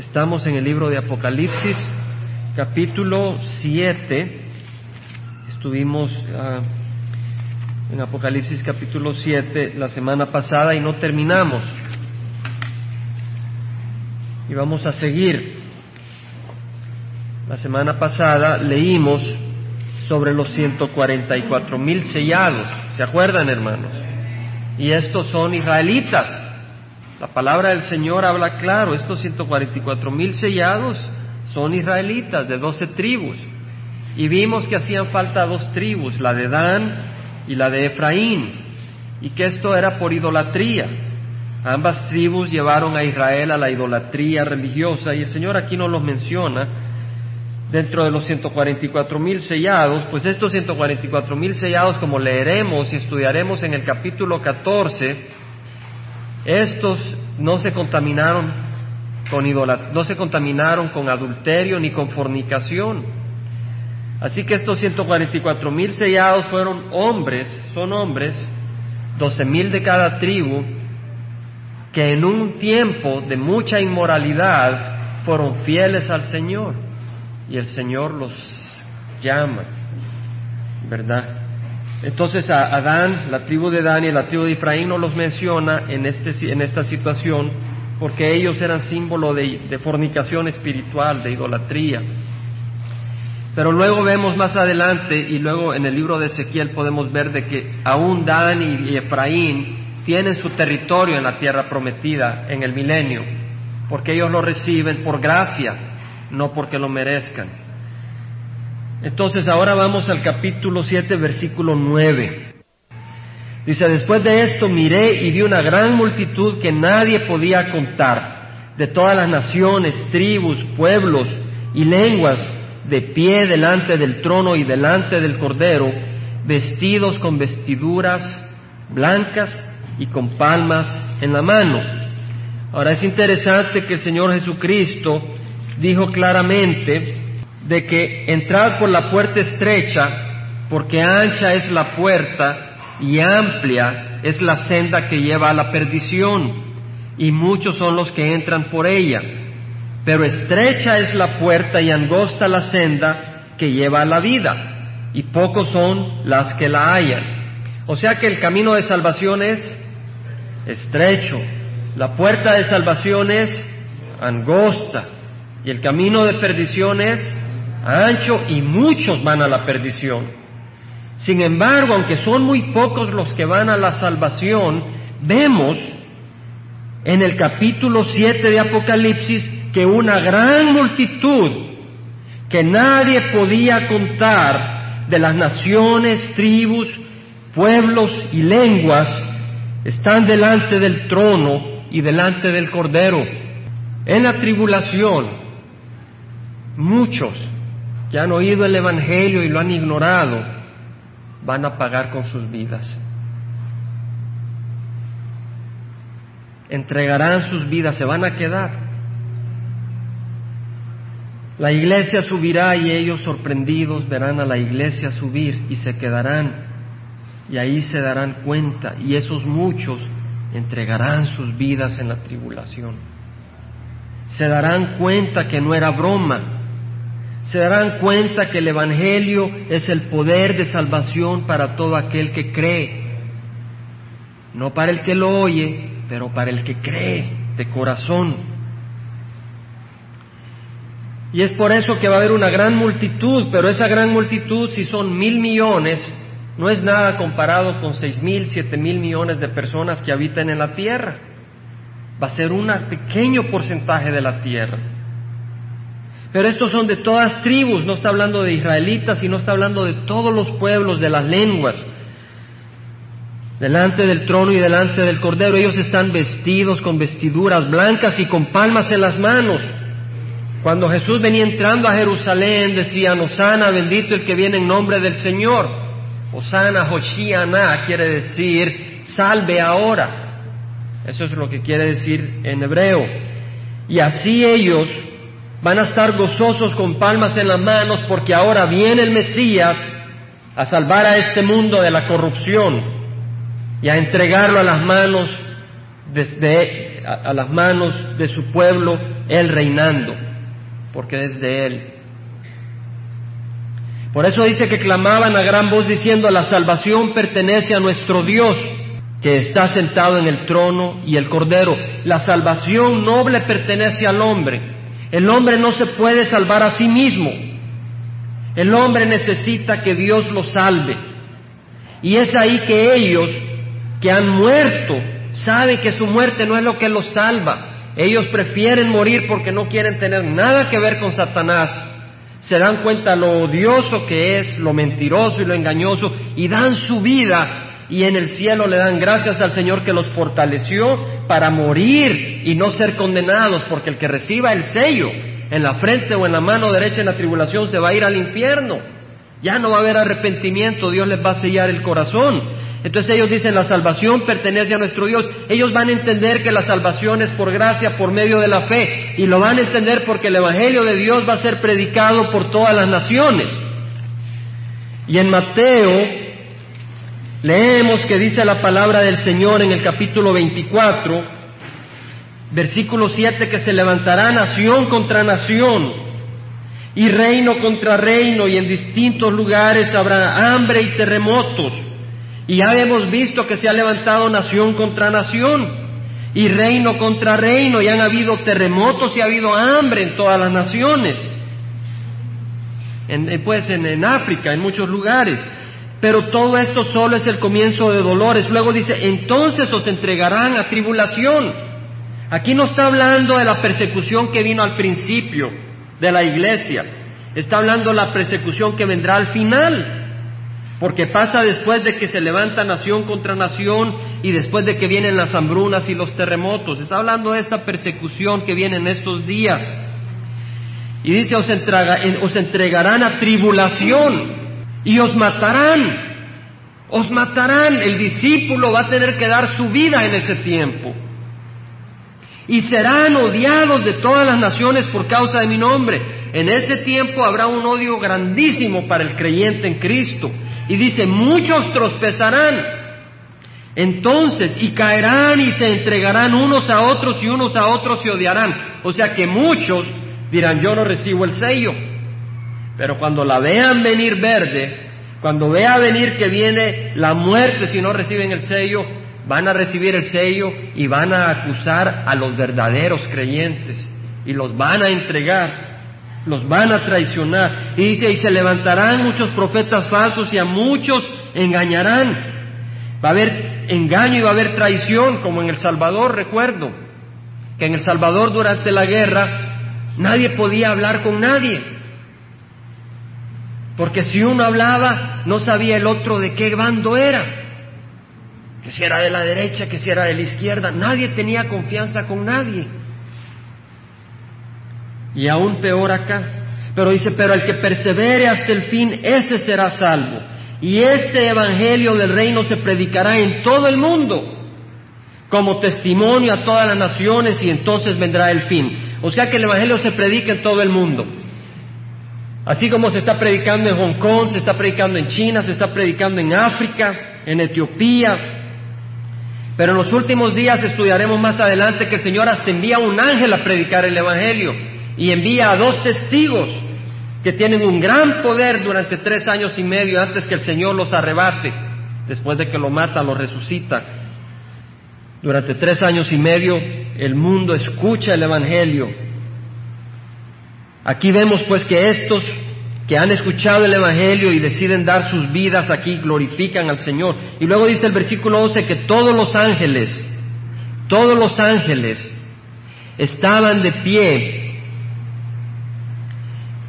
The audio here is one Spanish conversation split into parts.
Estamos en el libro de Apocalipsis, capítulo 7. Estuvimos ah, en Apocalipsis capítulo 7 la semana pasada y no terminamos. Y vamos a seguir. La semana pasada leímos sobre los 144 mil sellados. ¿Se acuerdan, hermanos? Y estos son israelitas. La palabra del Señor habla claro, estos 144 mil sellados son israelitas de 12 tribus. Y vimos que hacían falta dos tribus, la de Dan y la de Efraín, y que esto era por idolatría. Ambas tribus llevaron a Israel a la idolatría religiosa y el Señor aquí no los menciona dentro de los 144 mil sellados, pues estos 144 mil sellados, como leeremos y estudiaremos en el capítulo 14, estos no se contaminaron con no se contaminaron con adulterio ni con fornicación. Así que estos 144 mil sellados fueron hombres, son hombres, 12 mil de cada tribu, que en un tiempo de mucha inmoralidad fueron fieles al Señor. Y el Señor los llama, ¿verdad? Entonces a Adán, la tribu de Dan y la tribu de Efraín no los menciona en, este, en esta situación porque ellos eran símbolo de, fornicación espiritual, de idolatría. Pero luego vemos más adelante y luego en el libro de Ezequiel podemos ver de que aún Dan y Efraín tienen su territorio en la tierra prometida en el milenio, porque ellos lo reciben por gracia, no porque lo merezcan. Entonces ahora vamos al capítulo 7, versículo 9. Dice, después de esto miré y vi una gran multitud que nadie podía contar, de todas las naciones, tribus, pueblos y lenguas, de pie delante del trono y delante del cordero, vestidos con vestiduras blancas y con palmas en la mano. Ahora es interesante que el Señor Jesucristo dijo claramente de que entrad por la puerta estrecha, porque ancha es la puerta y amplia es la senda que lleva a la perdición, y muchos son los que entran por ella. Pero estrecha es la puerta y angosta la senda que lleva a la vida, y pocos son las que la hallan. O sea que el camino de salvación es estrecho, la puerta de salvación es angosta, y el camino de perdición es ancho y muchos van a la perdición. Sin embargo, aunque son muy pocos los que van a la salvación, vemos en el capítulo 7 de Apocalipsis que una gran multitud que nadie podía contar de las naciones, tribus, pueblos y lenguas están delante del trono y delante del Cordero. En la tribulación, muchos que han oído el Evangelio y lo han ignorado, van a pagar con sus vidas. Entregarán sus vidas, se van a quedar. La iglesia subirá y ellos sorprendidos verán a la iglesia subir y se quedarán y ahí se darán cuenta y esos muchos entregarán sus vidas en la tribulación. Se darán cuenta que no era broma, se darán cuenta que el Evangelio es el poder de salvación para todo aquel que cree. No para el que lo oye, pero para el que cree de corazón. Y es por eso que va a haber una gran multitud, pero esa gran multitud, si son mil millones, no es nada comparado con seis mil, siete mil millones de personas que habitan en la tierra. Va a ser un pequeño porcentaje de la tierra. Pero estos son de todas tribus, no está hablando de israelitas, sino está hablando de todos los pueblos, de las lenguas. Delante del trono y delante del cordero, ellos están vestidos con vestiduras blancas y con palmas en las manos. Cuando Jesús venía entrando a Jerusalén, decían, Osana, bendito el que viene en nombre del Señor. Osana, Hoshiana, quiere decir, salve ahora. Eso es lo que quiere decir en hebreo. Y así ellos van a estar gozosos con palmas en las manos porque ahora viene el Mesías a salvar a este mundo de la corrupción y a entregarlo a las manos desde a, las manos de su pueblo, Él reinando, porque es de Él. Por eso dice que clamaban a gran voz diciendo, la salvación pertenece a nuestro Dios, que está sentado en el trono y el Cordero. La salvación noble pertenece al hombre. El hombre no se puede salvar a sí mismo. El hombre necesita que Dios lo salve. Y es ahí que ellos, que han muerto, saben que su muerte no es lo que los salva. Ellos prefieren morir porque no quieren tener nada que ver con Satanás. Se dan cuenta lo odioso que es, lo mentiroso y lo engañoso, y dan su vida y en el cielo le dan gracias al Señor que los fortaleció para morir y no ser condenados, porque el que reciba el sello en la frente o en la mano derecha en la tribulación se va a ir al infierno. Ya no va a haber arrepentimiento, Dios les va a sellar el corazón. Entonces ellos dicen, la salvación pertenece a nuestro Dios. Ellos van a entender que la salvación es por gracia, por medio de la fe. Y lo van a entender porque el Evangelio de Dios va a ser predicado por todas las naciones. Y en Mateo leemos que dice la palabra del Señor en el capítulo 24, versículo 7, que se levantará nación contra nación y reino contra reino y en distintos lugares habrá hambre y terremotos. Y ya hemos visto que se ha levantado nación contra nación y reino contra reino y han habido terremotos y ha habido hambre en todas las naciones. En, pues en, en África, en muchos lugares. Pero todo esto solo es el comienzo de dolores. Luego dice, entonces os entregarán a tribulación. Aquí no está hablando de la persecución que vino al principio de la iglesia. Está hablando de la persecución que vendrá al final porque pasa después de que se levanta nación contra nación y después de que vienen las hambrunas y los terremotos. Está hablando de esta persecución que viene en estos días. Y dice, os, os entregarán a tribulación y os matarán. Os matarán. El discípulo va a tener que dar su vida en ese tiempo. Y serán odiados de todas las naciones por causa de mi nombre. En ese tiempo habrá un odio grandísimo para el creyente en Cristo. Y dice, muchos tropezarán. Entonces, y caerán y se entregarán unos a otros y unos a otros se odiarán. O sea que muchos dirán, yo no recibo el sello. Pero cuando la vean venir verde, cuando vea venir que viene la muerte si no reciben el sello, van a recibir el sello y van a acusar a los verdaderos creyentes y los van a entregar los van a traicionar. Y dice, y se levantarán muchos profetas falsos y a muchos engañarán. Va a haber engaño y va a haber traición, como en El Salvador, recuerdo, que en El Salvador durante la guerra nadie podía hablar con nadie. Porque si uno hablaba, no sabía el otro de qué bando era. Que si era de la derecha, que si era de la izquierda. Nadie tenía confianza con nadie. Y aún peor acá. Pero dice, pero el que persevere hasta el fin, ese será salvo. Y este evangelio del reino se predicará en todo el mundo como testimonio a todas las naciones y entonces vendrá el fin. O sea que el evangelio se predica en todo el mundo. Así como se está predicando en Hong Kong, se está predicando en China, se está predicando en África, en Etiopía. Pero en los últimos días estudiaremos más adelante que el Señor hasta envía un ángel a predicar el evangelio y envía a dos testigos que tienen un gran poder durante tres años y medio antes que el Señor los arrebate, después de que lo mata, lo resucita. Durante tres años y medio el mundo escucha el Evangelio. Aquí vemos pues que estos que han escuchado el Evangelio y deciden dar sus vidas aquí glorifican al Señor. Y luego dice el versículo 11 que todos los ángeles, todos los ángeles estaban de pie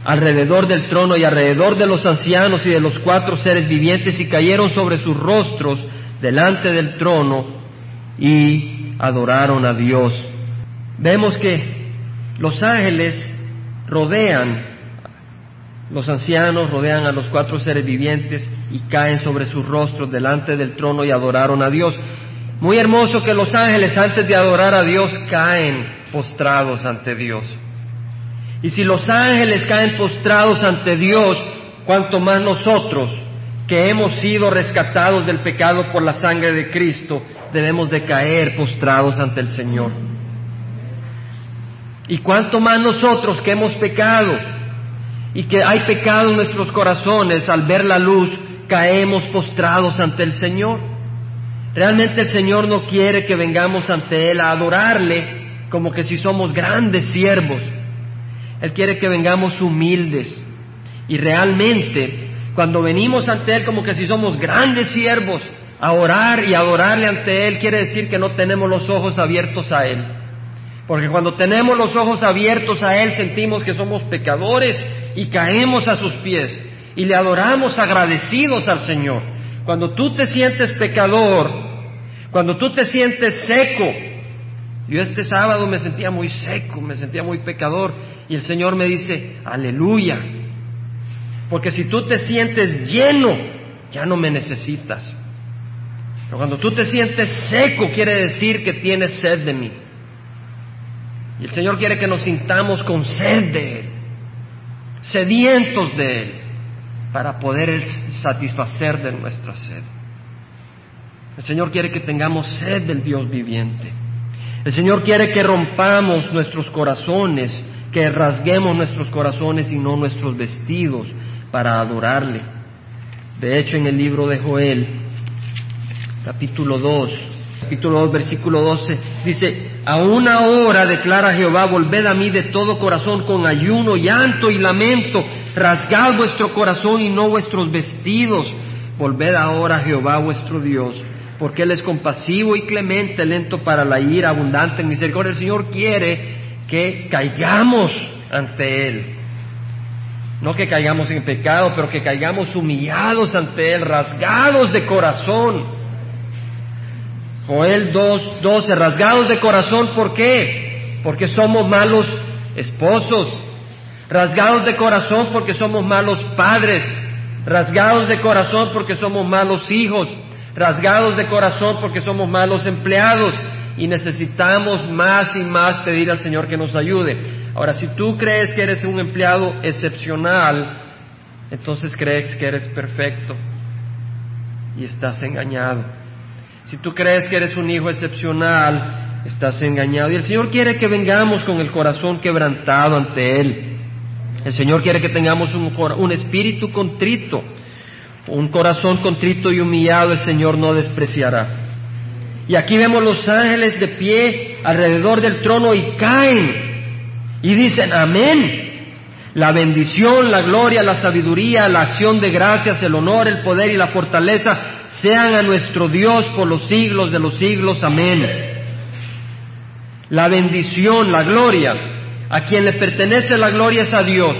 alrededor del trono y alrededor de los ancianos y de los cuatro seres vivientes y cayeron sobre sus rostros delante del trono y adoraron a Dios. Vemos que los ángeles rodean, los ancianos rodean a los cuatro seres vivientes y caen sobre sus rostros delante del trono y adoraron a Dios. Muy hermoso que los ángeles antes de adorar a Dios caen postrados ante Dios. Y si los ángeles caen postrados ante Dios, cuanto más nosotros, que hemos sido rescatados del pecado por la sangre de Cristo, debemos de caer postrados ante el Señor. Y cuánto más nosotros que hemos pecado y que hay pecado en nuestros corazones, al ver la luz, caemos postrados ante el Señor. Realmente el Señor no quiere que vengamos ante Él a adorarle como que si somos grandes siervos. Él quiere que vengamos humildes. Y realmente, cuando venimos ante Él como que si somos grandes siervos, a orar y adorarle ante Él, quiere decir que no tenemos los ojos abiertos a Él. Porque cuando tenemos los ojos abiertos a Él, sentimos que somos pecadores y caemos a sus pies y le adoramos agradecidos al Señor. Cuando tú te sientes pecador, cuando tú te sientes seco, yo este sábado me sentía muy seco, me sentía muy pecador y el Señor me dice, aleluya, porque si tú te sientes lleno, ya no me necesitas. Pero cuando tú te sientes seco, quiere decir que tienes sed de mí. Y el Señor quiere que nos sintamos con sed de Él, sedientos de Él, para poder satisfacer de nuestra sed. El Señor quiere que tengamos sed del Dios viviente. El Señor quiere que rompamos nuestros corazones, que rasguemos nuestros corazones y no nuestros vestidos para adorarle. De hecho, en el libro de Joel, capítulo 2, capítulo 2, versículo 12, dice, a una hora declara Jehová, volved a mí de todo corazón con ayuno, llanto y lamento, rasgad vuestro corazón y no vuestros vestidos, volved ahora a Jehová vuestro Dios, porque Él es compasivo y clemente, lento para la ira, abundante en misericordia. El Señor quiere que caigamos ante Él. No que caigamos en pecado, pero que caigamos humillados ante Él, rasgados de corazón Joel 2, 12, rasgados de corazón, ¿por qué? Porque somos malos esposos, rasgados de corazón porque somos malos padres, rasgados de corazón porque somos malos hijos, rasgados de corazón porque somos malos empleados y necesitamos más y más pedir al Señor que nos ayude. Ahora, si tú crees que eres un empleado excepcional, entonces crees que eres perfecto y estás engañado. Si tú crees que eres un hijo excepcional, estás engañado. Y el Señor quiere que vengamos con el corazón quebrantado ante Él. El Señor quiere que tengamos un, espíritu contrito. Un corazón contrito y humillado el Señor no despreciará. Y aquí vemos los ángeles de pie alrededor del trono y caen y dicen amén. La bendición, la gloria, la sabiduría, la acción de gracias, el honor, el poder y la fortaleza sean a nuestro Dios por los siglos de los siglos. Amén. La bendición, la gloria, a quien le pertenece la gloria es a Dios.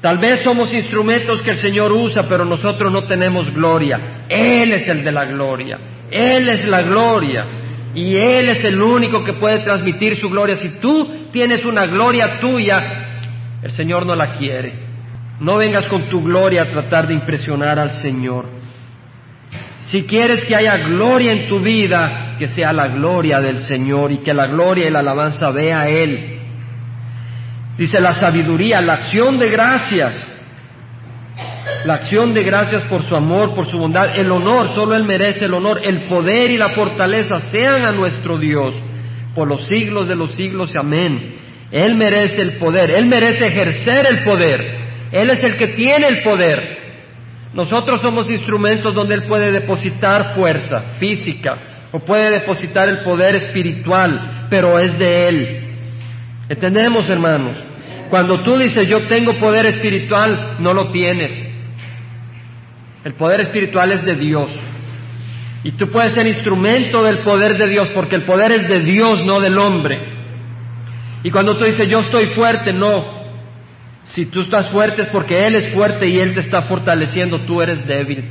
Tal vez somos instrumentos que el Señor usa, pero nosotros no tenemos gloria. Él es el de la gloria. Él es la gloria. Y Él es el único que puede transmitir su gloria. Si tú tienes una gloria tuya, el Señor no la quiere. No vengas con tu gloria a tratar de impresionar al Señor. Si quieres que haya gloria en tu vida, que sea la gloria del Señor y que la gloria y la alabanza vea a Él. Dice la sabiduría, la acción de gracias. La acción de gracias por su amor, por su bondad, el honor, solo Él merece el honor, el poder y la fortaleza sean a nuestro Dios por los siglos de los siglos. Amén. Él merece el poder, Él merece ejercer el poder. Él es el que tiene el poder. Nosotros somos instrumentos donde Él puede depositar fuerza física o puede depositar el poder espiritual, pero es de Él. ¿Entendemos, hermanos? Cuando tú dices yo tengo poder espiritual, no lo tienes. El poder espiritual es de Dios. Y tú puedes ser instrumento del poder de Dios, porque el poder es de Dios, no del hombre. Y cuando tú dices yo estoy fuerte, no, si tú estás fuerte es porque Él es fuerte y Él te está fortaleciendo, tú eres débil.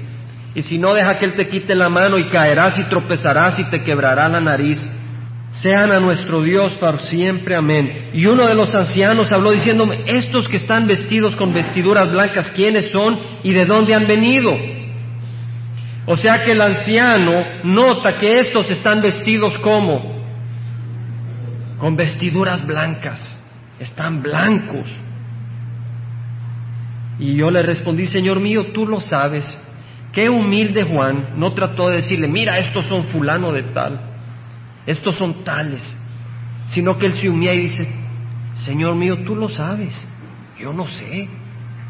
Y si no, deja que Él te quite la mano y caerás y tropezarás y te quebrará la nariz. Sean a nuestro Dios para siempre, amén. Y uno de los ancianos habló diciéndome, estos que están vestidos con vestiduras blancas, ¿quiénes son y de dónde han venido? O sea que el anciano nota que estos están vestidos como con vestiduras blancas, están blancos. Y yo le respondí, Señor mío, tú lo sabes. Qué humilde Juan no trató de decirle, mira, estos son fulano de tal, estos son tales, sino que él se humilla y dice, Señor mío, tú lo sabes, yo no sé,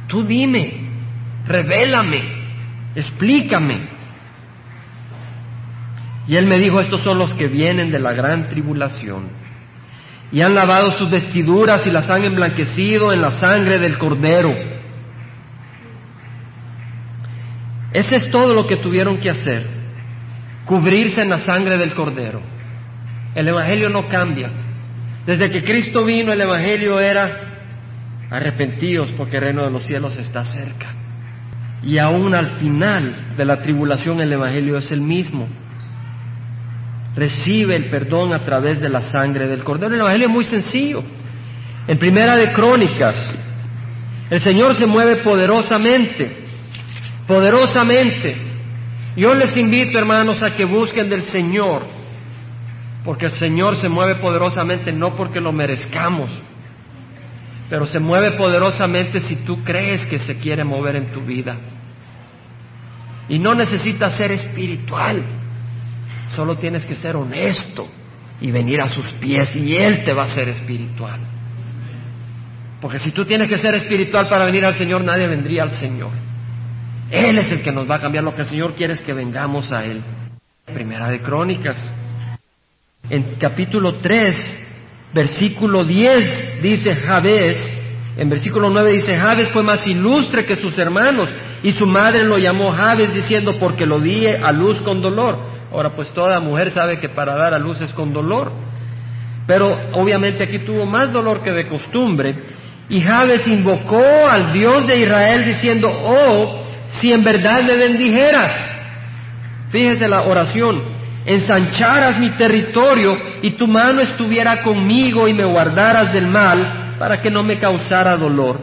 tú dime, revélame, explícame. Y él me dijo, estos son los que vienen de la gran tribulación y han lavado sus vestiduras y las han emblanquecido en la sangre del cordero. Ese es todo lo que tuvieron que hacer, cubrirse en la sangre del cordero. El Evangelio no cambia. Desde que Cristo vino, el Evangelio era arrepentidos porque el reino de los cielos está cerca. Y aún al final de la tribulación el Evangelio es el mismo recibe el perdón a través de la sangre del Cordero. El Evangelio es muy sencillo. En Primera de Crónicas, el Señor se mueve poderosamente, poderosamente. Yo les invito, hermanos, a que busquen del Señor, porque el Señor se mueve poderosamente no porque lo merezcamos, pero se mueve poderosamente si tú crees que se quiere mover en tu vida. Y no necesita ser espiritual. Solo tienes que ser honesto y venir a sus pies y Él te va a ser espiritual. Porque si tú tienes que ser espiritual para venir al Señor, nadie vendría al Señor. Él es el que nos va a cambiar. Lo que el Señor quiere es que vengamos a Él. Primera de Crónicas. En capítulo 3, versículo 10 dice Jabez, en versículo 9 dice, Jabez fue más ilustre que sus hermanos y su madre lo llamó Jabez diciendo, porque lo di a luz con dolor. Ahora, pues toda mujer sabe que para dar a luz es con dolor. Pero obviamente aquí tuvo más dolor que de costumbre. Y Jabes invocó al Dios de Israel diciendo, oh, si en verdad me bendijeras. Fíjese la oración, ensancharas mi territorio y tu mano estuviera conmigo y me guardaras del mal para que no me causara dolor.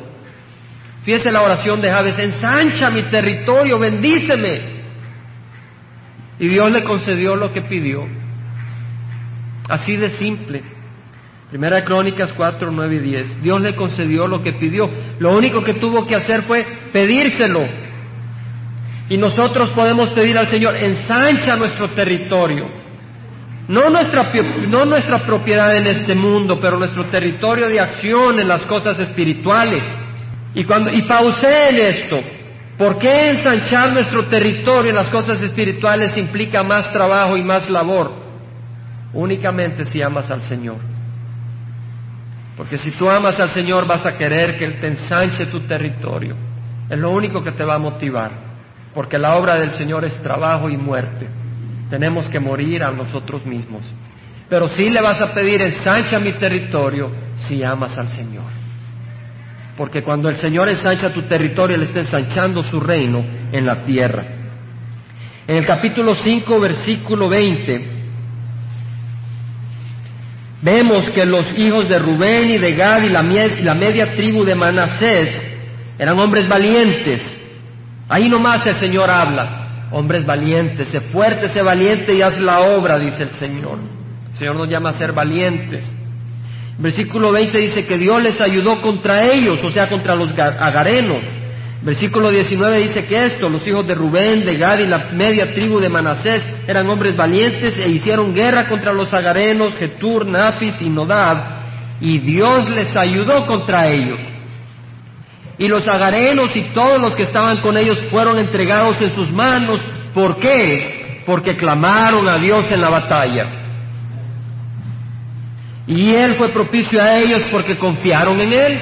Fíjese la oración de Jabes, ensancha mi territorio, bendíceme. Y Dios le concedió lo que pidió. Así de simple. Primera de Crónicas 4, 9 y 10. Dios le concedió lo que pidió. Lo único que tuvo que hacer fue pedírselo. Y nosotros podemos pedir al Señor, ensancha nuestro territorio. No nuestra, no nuestra propiedad en este mundo, pero nuestro territorio de acción en las cosas espirituales. Y, cuando, y pausé en esto. ¿Por qué ensanchar nuestro territorio en las cosas espirituales implica más trabajo y más labor? Únicamente si amas al Señor. Porque si tú amas al Señor vas a querer que Él te ensanche tu territorio. Es lo único que te va a motivar. Porque la obra del Señor es trabajo y muerte. Tenemos que morir a nosotros mismos. Pero si le vas a pedir ensancha mi territorio si amas al Señor. Porque cuando el Señor ensancha tu territorio, Él está ensanchando su reino en la tierra. En el capítulo 5, versículo 20, vemos que los hijos de Rubén y de Gad y la, media tribu de Manasés eran hombres valientes. Ahí nomás el Señor habla, hombres valientes, sé fuerte, sé valiente y haz la obra, dice el Señor. El Señor nos llama a ser valientes. Versículo 20 dice que Dios les ayudó contra ellos, o sea, contra los agarenos. Versículo 19 dice que esto, los hijos de Rubén, de Gad y la media tribu de Manasés eran hombres valientes e hicieron guerra contra los agarenos, Getur, Nafis y Nodab, y Dios les ayudó contra ellos. Y los agarenos y todos los que estaban con ellos fueron entregados en sus manos. ¿Por qué? Porque clamaron a Dios en la batalla. Y Él fue propicio a ellos porque confiaron en Él.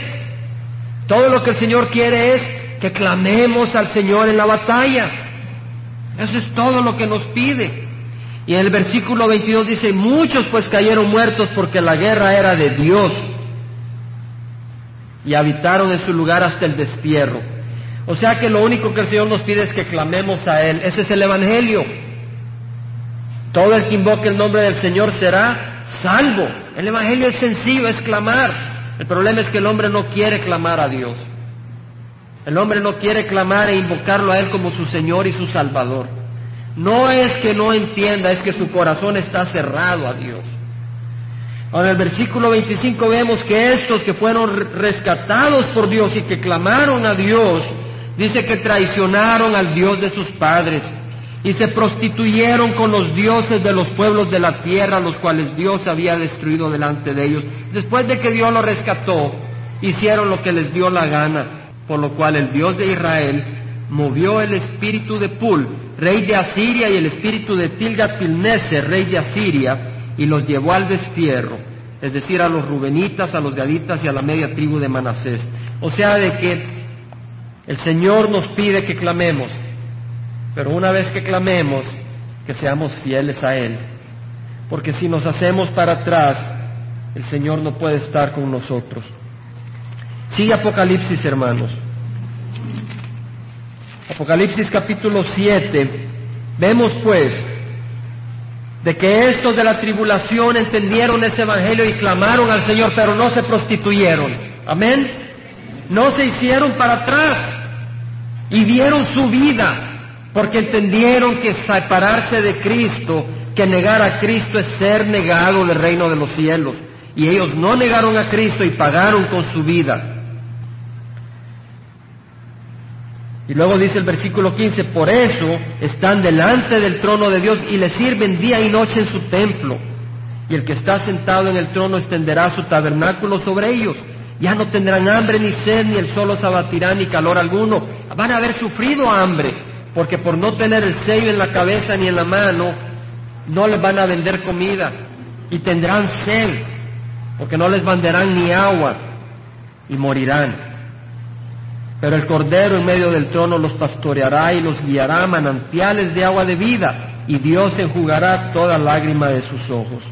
Todo lo que el Señor quiere es que clamemos al Señor en la batalla. Eso es todo lo que nos pide. Y en el versículo 22 dice, muchos pues cayeron muertos porque la guerra era de Dios. Y habitaron en su lugar hasta el destierro. O sea que lo único que el Señor nos pide es que clamemos a Él. Ese es el Evangelio. Todo el que invoque el nombre del Señor será salvo. El Evangelio es sencillo, es clamar. El problema es que el hombre no quiere clamar a Dios. El hombre no quiere clamar e invocarlo a Él como su Señor y su Salvador. No es que no entienda, es que su corazón está cerrado a Dios. Ahora en el versículo 25 vemos que estos que fueron rescatados por Dios y que clamaron a Dios, Dice que traicionaron al Dios de sus padres y se prostituyeron con los dioses de los pueblos de la tierra, los cuales Dios había destruido delante de ellos. Después de que Dios los rescató, hicieron lo que les dio la gana, por lo cual el Dios de Israel movió el espíritu de Pul, rey de Asiria, y el espíritu de Tilgat-Pilneser, rey de Asiria, y los llevó al destierro, es decir, a los rubenitas, a los gaditas y a la media tribu de Manasés. O sea, de que el Señor nos pide que clamemos, pero una vez que clamemos, que seamos fieles a Él. Porque si nos hacemos para atrás, el Señor no puede estar con nosotros. Sigue Apocalipsis, hermanos. Apocalipsis capítulo 7. Vemos pues de que estos de la tribulación entendieron ese evangelio y clamaron al Señor, pero no se prostituyeron. Amén. No se hicieron para atrás y dieron su vida porque entendieron que separarse de Cristo, que negar a Cristo es ser negado del reino de los cielos. Y ellos no negaron a Cristo y pagaron con su vida. Y luego dice el versículo 15, por eso están delante del trono de Dios y le sirven día y noche en su templo. Y el que está sentado en el trono extenderá su tabernáculo sobre ellos. Ya no tendrán hambre ni sed, ni el sol los abatirá, ni calor alguno. Van a haber sufrido hambre, porque por no tener el sello en la cabeza ni en la mano, no les van a vender comida y tendrán sed, porque no les venderán ni agua y morirán. Pero el Cordero en medio del trono los pastoreará y los guiará manantiales de agua de vida, y Dios enjugará toda lágrima de sus ojos.